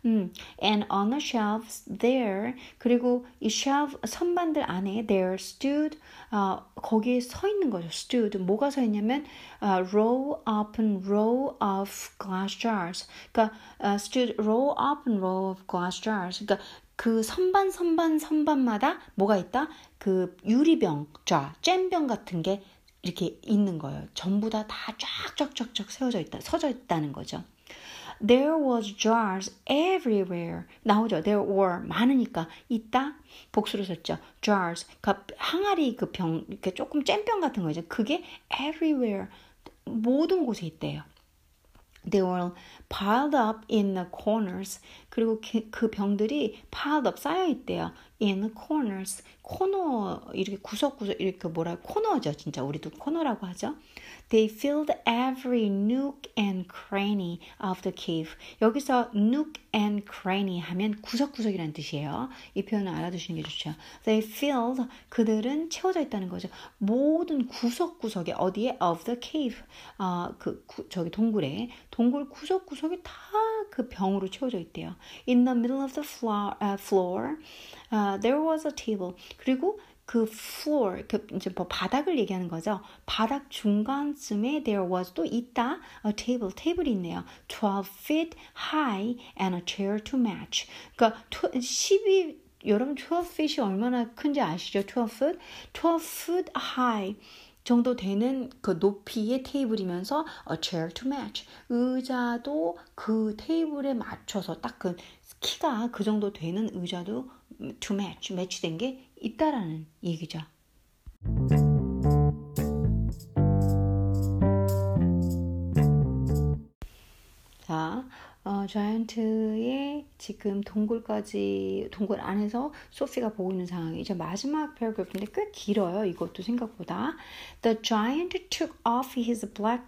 음, and on the shelves there 그리고 이 shelf 선반들 안에 there stood 어, 거기에 서 있는 거죠. stood 뭐가 서 있냐면 uh, row upon row of glass jars. 그러니까 uh, stood row upon row of glass jars. 그러니까 그 선반 선반 선반마다 뭐가 있다? 그 유리병, 자, 잼병 같은 게 이렇게 있는 거예요. 전부 다 다 쫙쫙쫙쫙 세워져 있다, 서져 있다는 거죠. There was jars everywhere. 나오죠. There were 많으니까 있다. 복수로 썼죠. Jars. 그러니까 항아리 그 병, 이렇게 조금 잼병 같은 거죠. 그게 everywhere. 모든 곳에 있대요. They were piled up in the corners. 그리고 그 병들이 piled up 쌓여 있대요. In corners. 코너 이렇게 구석구석 이렇게 뭐라 코너죠. 진짜 우리도 코너라고 하죠. They filled every nook and cranny of the cave. 여기서 nook and cranny 하면 구석구석이라는 뜻이에요. 이 표현을 알아두시는 게 좋죠. They filled 그들은 채워져 있다는 거죠. 모든 구석구석에 어디에 of the cave 어, 그 구, 저기 동굴에 동굴 구석구석에 다그 병으로 채워져 있대요. In the middle of the floor, uh, floor uh, there was a table. 그리고 그 floor, 그 이제 뭐 바닥을 얘기하는 거죠. 바닥 중간쯤에 there was 또 있다. a table, 테이블이 있네요. 12 feet high and a chair to match. 그러니까 12 여러분 12feet이 얼마나 큰지 아시죠? 12feet? 12feet high. 정도 되는 그 높이의 테이블이면서 a chair to match. 의자도 그 테이블에 맞춰서 딱 그 키가 그 정도 되는 의자도 to match, 매치된 게 있다라는 얘기죠. 자, 어, 자이언트의 지금 동굴까지 동굴 안에서 소피가 보고 있는 상황이 이제 마지막 패러그래프인데 꽤 길어요. 이것도 생각보다. The giant took off his black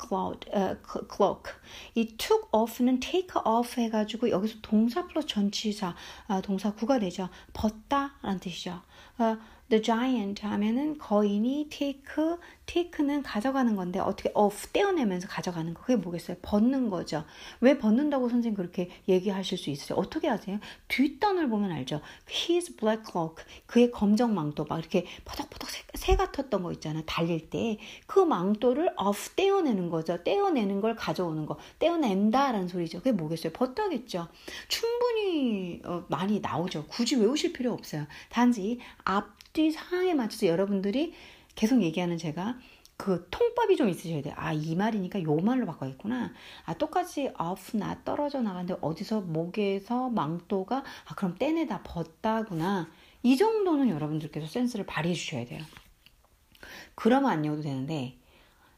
uh, cloak. 이 took off는 take off 해가지고 여기서 동사 플러스 전치사 아, 동사 구가 되죠. 벗다라는 뜻이죠. 어, the giant 하면은 거인이 take, take는 가져가는 건데 어떻게 off 떼어내면서 가져가는 거 그게 뭐겠어요? 벗는 거죠. 왜 벗는다고 선생님 그렇게 얘기하실 수 있어요? 어떻게 하세요? 뒷단을 보면 알죠. His black cloak 그의 검정 망토 막 이렇게 퍼덕퍼덕 새, 새 같았던 거 있잖아요. 달릴 때 그 망토를 off 떼어내는 거죠. 떼어내는 걸 가져오는 거 떼어낸다라는 소리죠. 그게 뭐겠어요? 벗다겠죠. 충분히 어, 많이 나오죠. 굳이 외우실 필요 없어요. 단지 앞 뒤 상황에 맞춰서 여러분들이 계속 얘기하는 제가 그 통밥이 좀 있으셔야 돼요. 아, 이 말이니까 요 말로 바꿔야겠구나. 아, 똑같이 off, 나 떨어져 나가는데 어디서 목에서 망토가 아, 그럼 떼내다 벗다구나. 이 정도는 여러분들께서 센스를 발휘해 주셔야 돼요. 그러면 안 외워도 되는데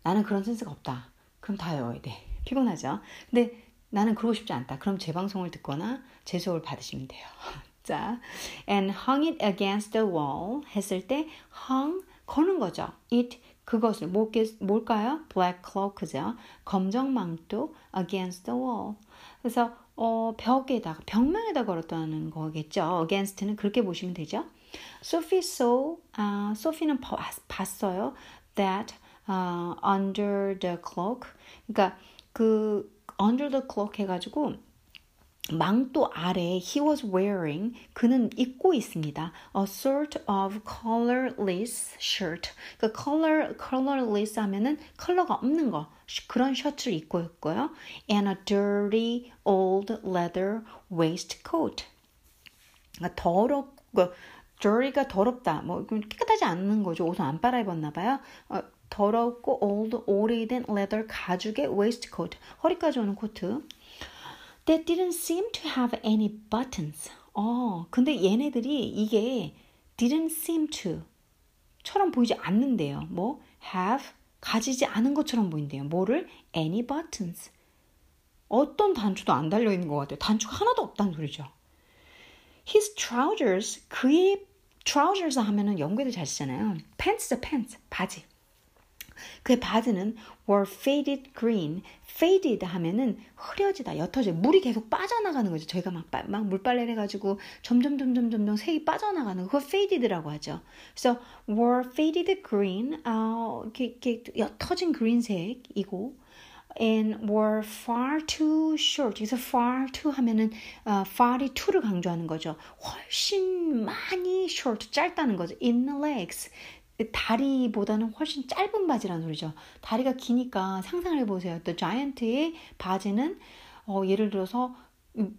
나는 그런 센스가 없다. 그럼 다 외워야 돼. 피곤하죠? 근데 나는 그러고 싶지 않다. 그럼 제 방송을 듣거나 제 수업을 받으시면 돼요. 자, and hung it against the wall 했을 때 hung 거는 거죠. it 그것을 뭘까요? black cloak죠. 검정 망토 against the wall. 그래서 어, 벽에다가 벽면에다 걸었다는 거겠죠. against는 그렇게 보시면 되죠. Sophie saw, uh, 소피는 봤어요. That uh, under the cloak. 그러니까 그 under the cloak 해가지고 망토 아래 he was wearing 그는 입고 있습니다. a sort of colorless shirt. 그 color colorless 하면은 컬러가 없는 거 그런 셔츠를 입고 있고요. and a dirty old leather waistcoat. 그러니까 더럽고 dirty가 더럽다. 뭐 깨끗하지 않는 거죠. 옷을 안 빨아 입었나 봐요. 어, 더럽고 old 오래된 leather 가죽의 waistcoat 허리까지 오는 코트. That didn't seem to have any buttons. 어, 근데 얘네들이 이게 didn't seem to 처럼 보이지 않는데요. 뭐 have 가지지 않은 것처럼 보인대요. 뭐를 any buttons. 어떤 단추도 안 달려 있는 것 같아요. 단추가 하나도 없다는 소리죠. His trousers 그의 trousers 하면은 영국애들 잘 쓰잖아요. pants, pants 바지. 그의 바지는 were faded green. faded 하면은 흐려지다, 옅어져. 물이 계속 빠져나가는 거죠. 저희가 막, 막 물빨래를 해가지고 점점, 점점, 점점 색이 빠져나가는 거. 그거 faded라고 하죠. 그래서 were faded green. 어, 이렇게, 이렇게 옅어진 그린색이고, and were far too short. 그래서 far too 하면은 uh, far이 to를 강조하는 거죠. 훨씬 많이 short, 짧다는 거죠. in the legs. 다리보다는 훨씬 짧은 바지라는 소리죠. 다리가 기니까 상상을 해보세요. 또 자이언트의 바지는 어, 예를 들어서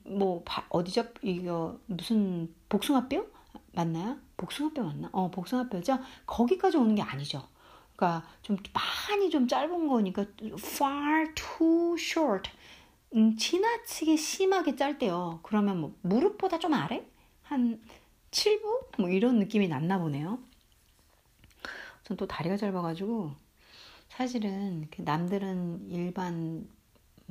뭐 바, 어디죠? 이거 무슨 복숭아뼈 맞나요? 복숭아뼈 맞나? 어 복숭아뼈죠. 거기까지 오는 게 아니죠. 그러니까 좀 많이 좀 짧은 거니까 far too short. 음, 지나치게 심하게 짧대요. 그러면 뭐 무릎보다 좀 아래? 한 7부? 뭐 이런 느낌이 났나 보네요. 전 또 다리가 짧아가지고 사실은 그 남들은 일반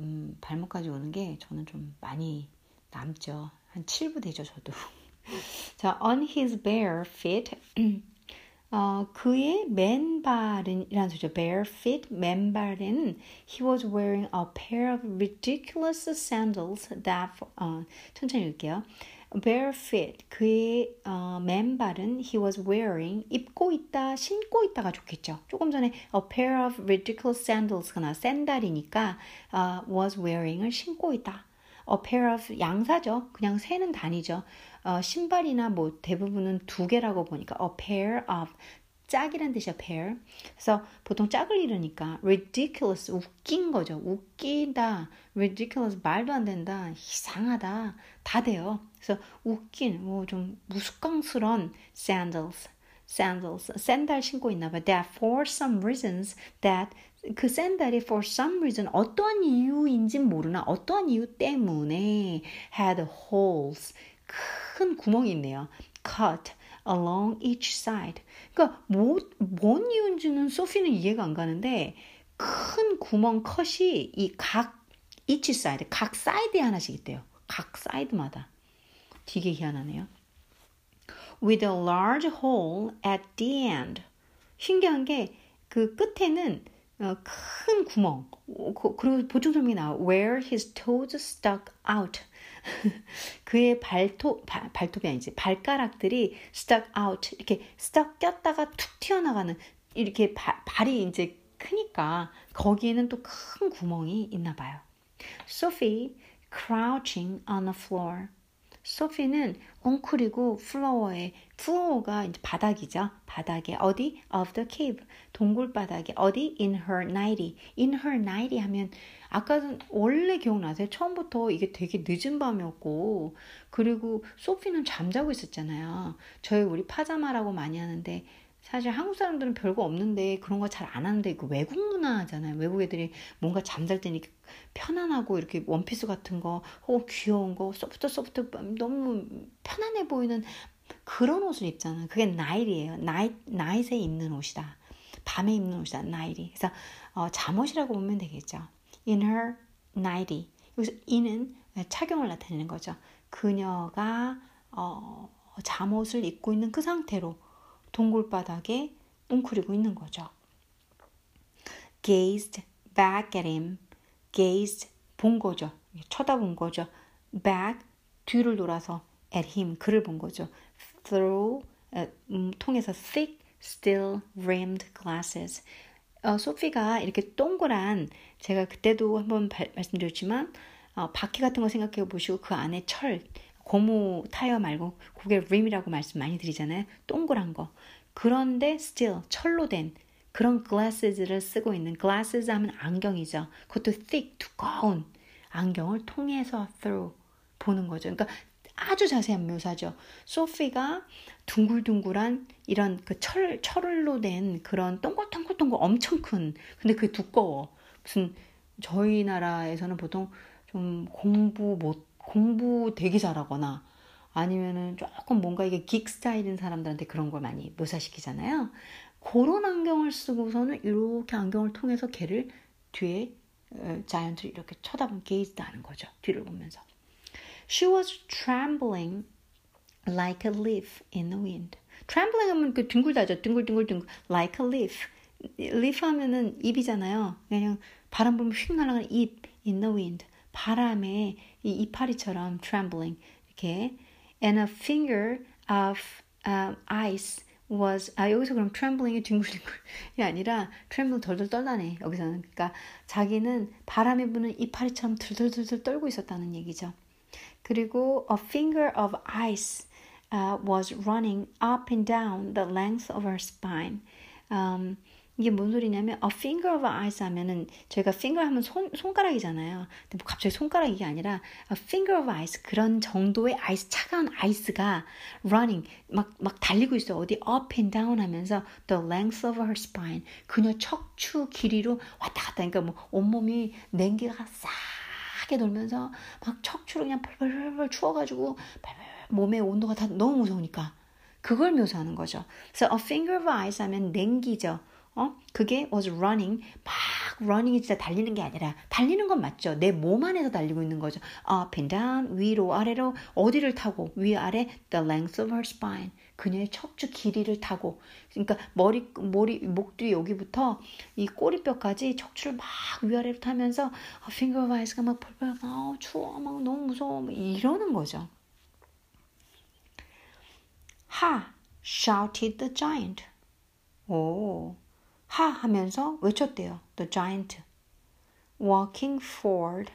음, 발목까지 오는 게 저는 좀 많이 남죠. 한 7부 되죠, 저도. 자, on his bare feet. 어, 그의 맨발이라는 소리죠. bare feet, 맨발에는 he was wearing a pair of ridiculous sandals that, 어, 천천히 읽을게요. Bare feet 그의 어, 맨발은 he was wearing 입고 있다 신고 있다가 좋겠죠. 조금 전에 a pair of ridiculous sandals가 나 샌달이니까 uh, was wearing을 신고 있다. a pair of 양사죠. 그냥 세는 단위죠. 어, 신발이나 뭐 대부분은 두 개라고 보니까 a pair of 짝이란 뜻이야 pair. 그래서 보통 짝을 이루니까 ridiculous 웃긴 거죠. 웃기다. ridiculous 말도 안 된다. 이상하다. 다 돼요. 그래서 웃긴 뭐 좀 무스꽝스런 sandals. sandals. 샌들 신고 있나 봐. That for some reasons that 그 샌들이 for some reason 어떠한 이유인진 모르나 어떠한 이유 때문에 had holes 큰 구멍이 있네요. cut along each side. 그러니까 뭐, 뭔 이유인지는 소피는 이해가 안 가는데 큰 구멍 컷이 이 각 each side 각 사이드에 하나씩 있대요. 각 사이드마다. 되게 희한하네요. With a large hole at the end. 신기한 게 그 끝에는 어, 큰 구멍. 그리고 보충 설명이 나와. Where his toes stuck out. 그의 발톱, 발, 발톱이 아니지, 발가락들이 stuck out, 이렇게 stuck 꼈다가 툭 튀어나가는, 이렇게 바, 발이 이제 크니까 거기에는 또 큰 구멍이 있나 봐요. Sophie crouching on the floor. 소피는 웅크리고 floor에 floor가 이제 바닥이죠. 바닥에 어디 of the cave 동굴 바닥에 어디 in her nightie in her nightie 하면 아까는 원래 기억나세요? 처음부터 이게 되게 늦은 밤이었고 그리고 소피는 잠자고 있었잖아요. 저희 우리 파자마라고 많이 하는데 사실 한국 사람들은 별거 없는데 그런 거 잘 안 하는데 그 외국 문화잖아요. 외국 애들이 뭔가 잠잘 때는 편안하고 이렇게 원피스 같은 거 혹은 귀여운 거 soft soft 너무 편안해 보이는 그런 옷을 입잖아. 그게 나일이에요. 나이 나잇에 입는 옷이다. 밤에 입는 옷이다. 나일이. 그래서 어, 잠옷이라고 보면 되겠죠. In her nighty. 여기서 in은 착용을 나타내는 거죠. 그녀가 어, 잠옷을 입고 있는 그 상태로 동굴바닥에 웅크리고 있는 거죠. gazed back at him. Gazed 본 거죠. 쳐다본 거죠. back 뒤를 돌아서 at him 그를 본 거죠. through 음, 통해서 thick still rimmed glasses. 어, 소피가 이렇게 동그란 제가 그때도 한번 발, 말씀드렸지만 어, 바퀴 같은 거 생각해 보시고 그 안에 철 고무 타이어 말고 그게 rim이라고 말씀 많이 드리잖아요. 동그란 거. 그런데 still 철로 된 그런 glasses를 쓰고 있는 glasses 하면 안경이죠. 그것도 thick 두꺼운 안경을 통해서 through 보는 거죠. 그러니까 아주 자세한 묘사죠. 소피가 둥글둥글한 이런 그 철, 철로 된 그런 동글동글동글 엄청 큰, 근데 그게 두꺼워. 무슨 저희 나라에서는 보통 좀 공부 못, 공부 되게 잘하거나 아니면은 조금 뭔가 이게 긱 스타일인 사람들한테 그런 걸 많이 묘사시키잖아요. 그런 안경을 쓰고서는 이렇게 안경을 통해서 걔를 뒤에 giant를 이렇게 쳐다본 gazed 하는 거죠. 뒤를 보면서. She was trembling like a leaf in the wind. trembling 하면 그 둥글다죠. 둥글둥글둥글. like a leaf. leaf 하면은 잎이잖아요. 그냥 바람 불면 휙 날아가는 잎 in the wind. 바람에 이 이파리처럼 trembling 이렇게 and a finger of um, ice was 아 여기서 그럼 trembling이 둥글둥글이 아니라 tremble 덜덜 떨다네 여기서는 그러니까 자기는 바람에 부는 이파리처럼 들들들들 떨고 있었다는 얘기죠. 그리고 a finger of ice uh, was running up and down the length of her spine. Um, 이게 뭔 소리냐면 a finger of ice 하면은 저희가 finger 하면 손 손가락이잖아요. 근데 뭐 갑자기 손가락이 아니라 a finger of ice 그런 정도의 아이스 차가운 아이스가 running 막 막 달리고 있어. 어디 up and down 하면서 the length of her spine 그녀 척추 길이로 왔다 갔다. 그러니까 뭐 온몸이 냉기가 싸게 돌면서 막 척추로 그냥 펄펄펄 추워가지고 몸의 온도가 다 너무 무서우니까 그걸 묘사하는 거죠. 그래서 a finger of ice 하면 냉기죠. 어? 그게 was running 막 running이 진짜 달리는 게 아니라 달리는 건 맞죠. 내 몸 안에서 달리고 있는 거죠. up and down 위로 아래로 어디를 타고 위 아래 the length of her spine 그녀의 척추 길이를 타고 그러니까 머리 머리 목 뒤 여기부터 이 꼬리뼈까지 척추를 막 위아래로 타면서 아, finger of ice가 막 펄펄 아 추워 막 너무 무서워 막 이러는 거죠. 하 shouted the giant. 오 하 하면서 외쳤대요. The giant. Walking forward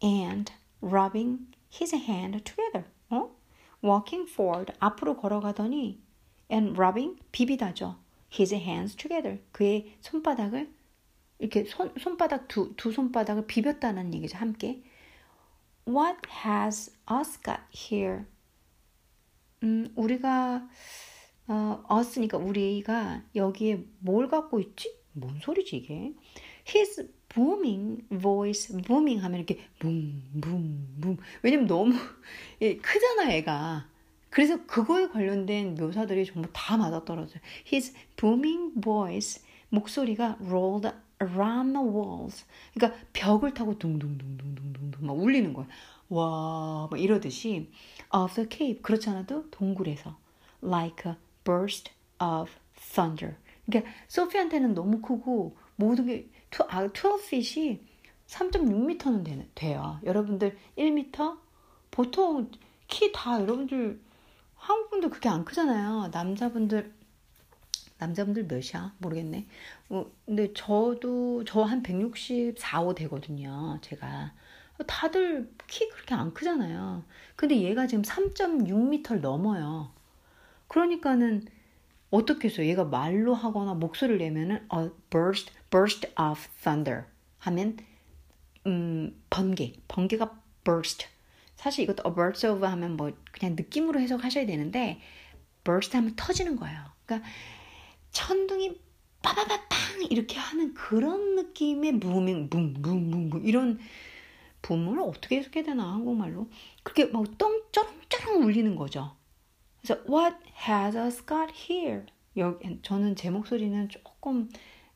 and rubbing his hand together. 어? Walking forward 앞으로 걸어가더니 and rubbing 비비다죠. His hands together. 그의 손바닥을 이렇게 손, 손바닥 두, 두 손바닥을 비볐다는 얘기죠. 함께. What has us got here? 음, 우리가 어, us니까 우리가 여기에 뭘 갖고 있지? 뭔 소리지 이게? His booming voice, booming 하면 이렇게 boom, boom, boom. 왜냐면 너무 예, 크잖아 애가. 그래서 그거에 관련된 묘사들이 전부 다 맞아떨어져요. His booming voice, 목소리가 rolled around the walls. 그러니까 벽을 타고 둥둥둥둥둥둥둥 막 울리는 거야. 와, 막 이러듯이 of the cave. 그렇지 않아도 동굴에서 like a burst of thunder. 그러니까 소피한테는 너무 크고 모든 게 아, 12핏이 3.6m는 되는, 돼요. 여러분들 1m? 보통 키 다 여러분들 한국 분들 그렇게 안 크잖아요. 남자분들 남자분들 몇이야? 모르겠네. 어, 근데 저도 저 한 164, 5 되거든요. 제가 다들 키 그렇게 안 크잖아요. 근데 얘가 지금 3.6m를 넘어요. 그러니까는 어떻게 해서 얘가 말로 하거나 목소리를 내면은 a burst, burst of thunder 하면 음, 번개, 번개가 burst. 사실 이것도 a burst of 하면 뭐 그냥 느낌으로 해석하셔야 되는데 burst 하면 터지는 거예요. 그러니까 천둥이 빠바바빵 이렇게 하는 그런 느낌의 무밍 붕붕붕붕 이런 붐을 어떻게 해석해야 되나 한국말로 그렇게 막 똥쩌렁쩌렁 울리는 거죠. 그래서 What has us got here? 여기 저는 제 목소리는 조금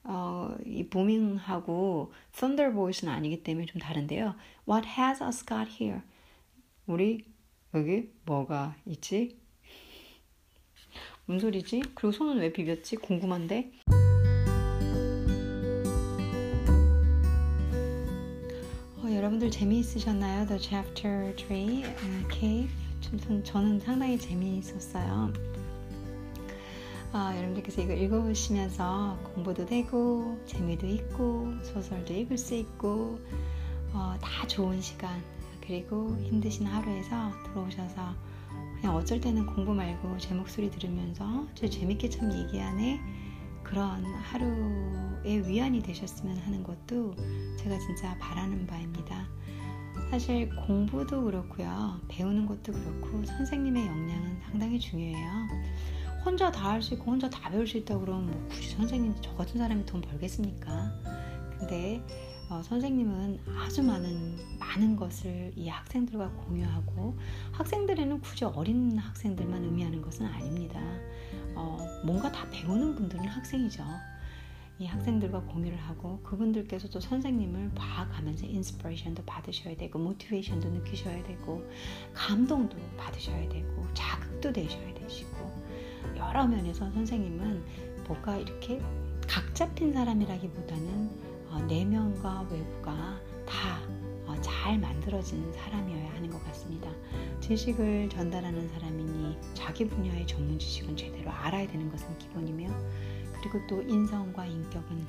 어, 이 부밍하고 Thunderbolt은 아니기 때문에 좀 다른데요. What has us got here? 우리 여기 뭐가 있지? 무슨 소리지? 그리고 손은 왜 비볐지? 궁금한데. 어, 여러분들 재미있으셨나요? The Chapter 3 uh, Cave. 저는 상당히 재미있었어요. 어, 여러분들께서 이거 읽어보시면서 공부도 되고 재미도 있고 소설도 읽을 수 있고 어, 다 좋은 시간 그리고 힘드신 하루에서 들어오셔서 그냥 어쩔 때는 공부 말고 제 목소리 들으면서 저 재밌게 참 얘기하네 그런 하루의 위안이 되셨으면 하는 것도 제가 진짜 바라는 바입니다. 사실 공부도 그렇고요. 배우는 것도 그렇고 선생님의 역량은 상당히 중요해요. 혼자 다 할 수 있고 혼자 다 배울 수 있다고 그러면 뭐 굳이 선생님 저 같은 사람이 돈 벌겠습니까? 근데 어, 선생님은 아주 많은 많은 것을 이 학생들과 공유하고 학생들에는 굳이 어린 학생들만 의미하는 것은 아닙니다. 어, 뭔가 다 배우는 분들은 학생이죠. 이 학생들과 공유를 하고 그분들께서도 선생님을 봐가면서 인스피레이션도 받으셔야 되고 모티베이션도 느끼셔야 되고 감동도 받으셔야 되고 자극도 되셔야 되시고 여러 면에서 선생님은 뭐가 이렇게 각 잡힌 사람이라기보다는 어, 내면과 외부가 다잘 어, 만들어진 사람이어야 하는 것 같습니다. 지식을 전달하는 사람이니 자기 분야의 전문 지식은 제대로 알아야 되는 것은 기본이며 그리고 또 인성과 인격은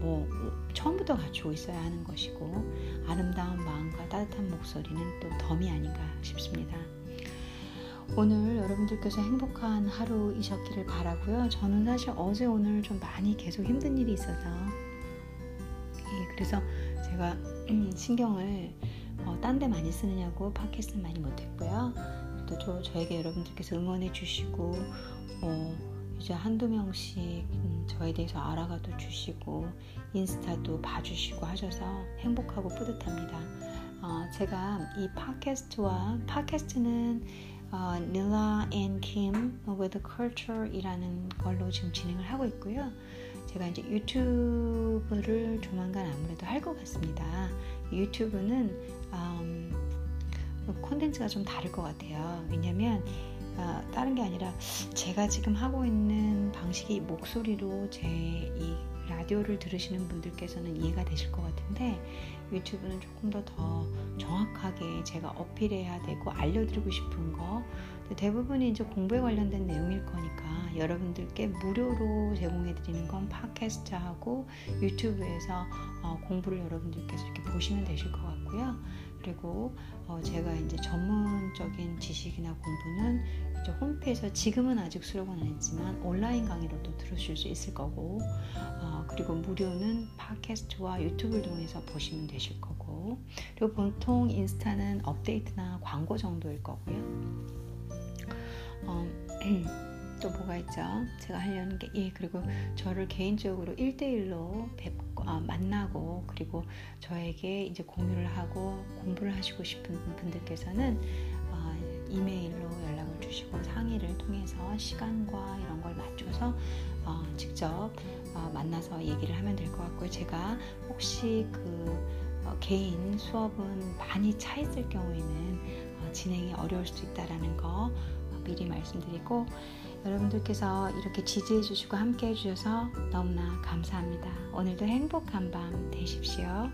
뭐 처음부터 갖추고 있어야 하는 것이고 아름다운 마음과 따뜻한 목소리는 또 덤이 아닌가 싶습니다. 오늘 여러분들께서 행복한 하루이셨기를 바라고요. 저는 사실 어제 오늘 좀 많이 계속 힘든 일이 있어서 예, 그래서 제가 신경을 어, 딴데 많이 쓰느냐고 팟캐스트 많이 못했고요. 또 저, 저에게 여러분들께서 응원해 주시고 어, 이제 한두 명씩 음, 저에 대해서 알아가도 주시고 인스타도 봐주시고 하셔서 행복하고 뿌듯합니다. 어, 제가 이 팟캐스트와 팟캐스트는 어, Nilla and Kim with Culture이라는 걸로 지금 진행을 하고 있고요. 제가 이제 유튜브를 조만간 아무래도 할 것 같습니다. 유튜브는 음, 콘텐츠가 좀 다를 것 같아요. 왜냐면 어, 다른 게 아니라 제가 지금 하고 있는 방식이 목소리로 제 이 라디오를 들으시는 분들께서는 이해가 되실 것 같은데 유튜브는 조금 더 더 정확하게 제가 어필해야 되고 알려드리고 싶은 거 대부분이 이제 공부에 관련된 내용일 거니까 여러분들께 무료로 제공해 드리는 건 팟캐스트하고 유튜브에서 어, 공부를 여러분들께서 이렇게 보시면 되실 것 같고요. 그리고 어, 제가 이제 전문적인 지식이나 공부는 이제 홈페이지에서 지금은 아직 수록은 안 했지만 온라인 강의로도 들으실 수 있을 거고 어, 그리고 무료는 팟캐스트와 유튜브를 통해서 보시면 되실 거고 그리고 보통 인스타는 업데이트나 광고 정도일 거고요. 어, 또 뭐가 있죠? 제가 하려는 게, 예, 그리고 저를 개인적으로 1대1로 뵙고, 아, 만나고, 그리고 저에게 이제 공유를 하고 공부를 하시고 싶은 분들께서는 어, 이메일로 연락을 주시고 상의를 통해서 시간과 이런 걸 맞춰서 어, 직접 어, 만나서 얘기를 하면 될 것 같고요. 제가 혹시 그 어, 개인 수업은 많이 차 있을 경우에는 어, 진행이 어려울 수 있다라는 거 미리 말씀드리고 여러분들께서 이렇게 지지해 주시고 함께 해 주셔서 너무나 감사합니다. 오늘도 행복한 밤 되십시오.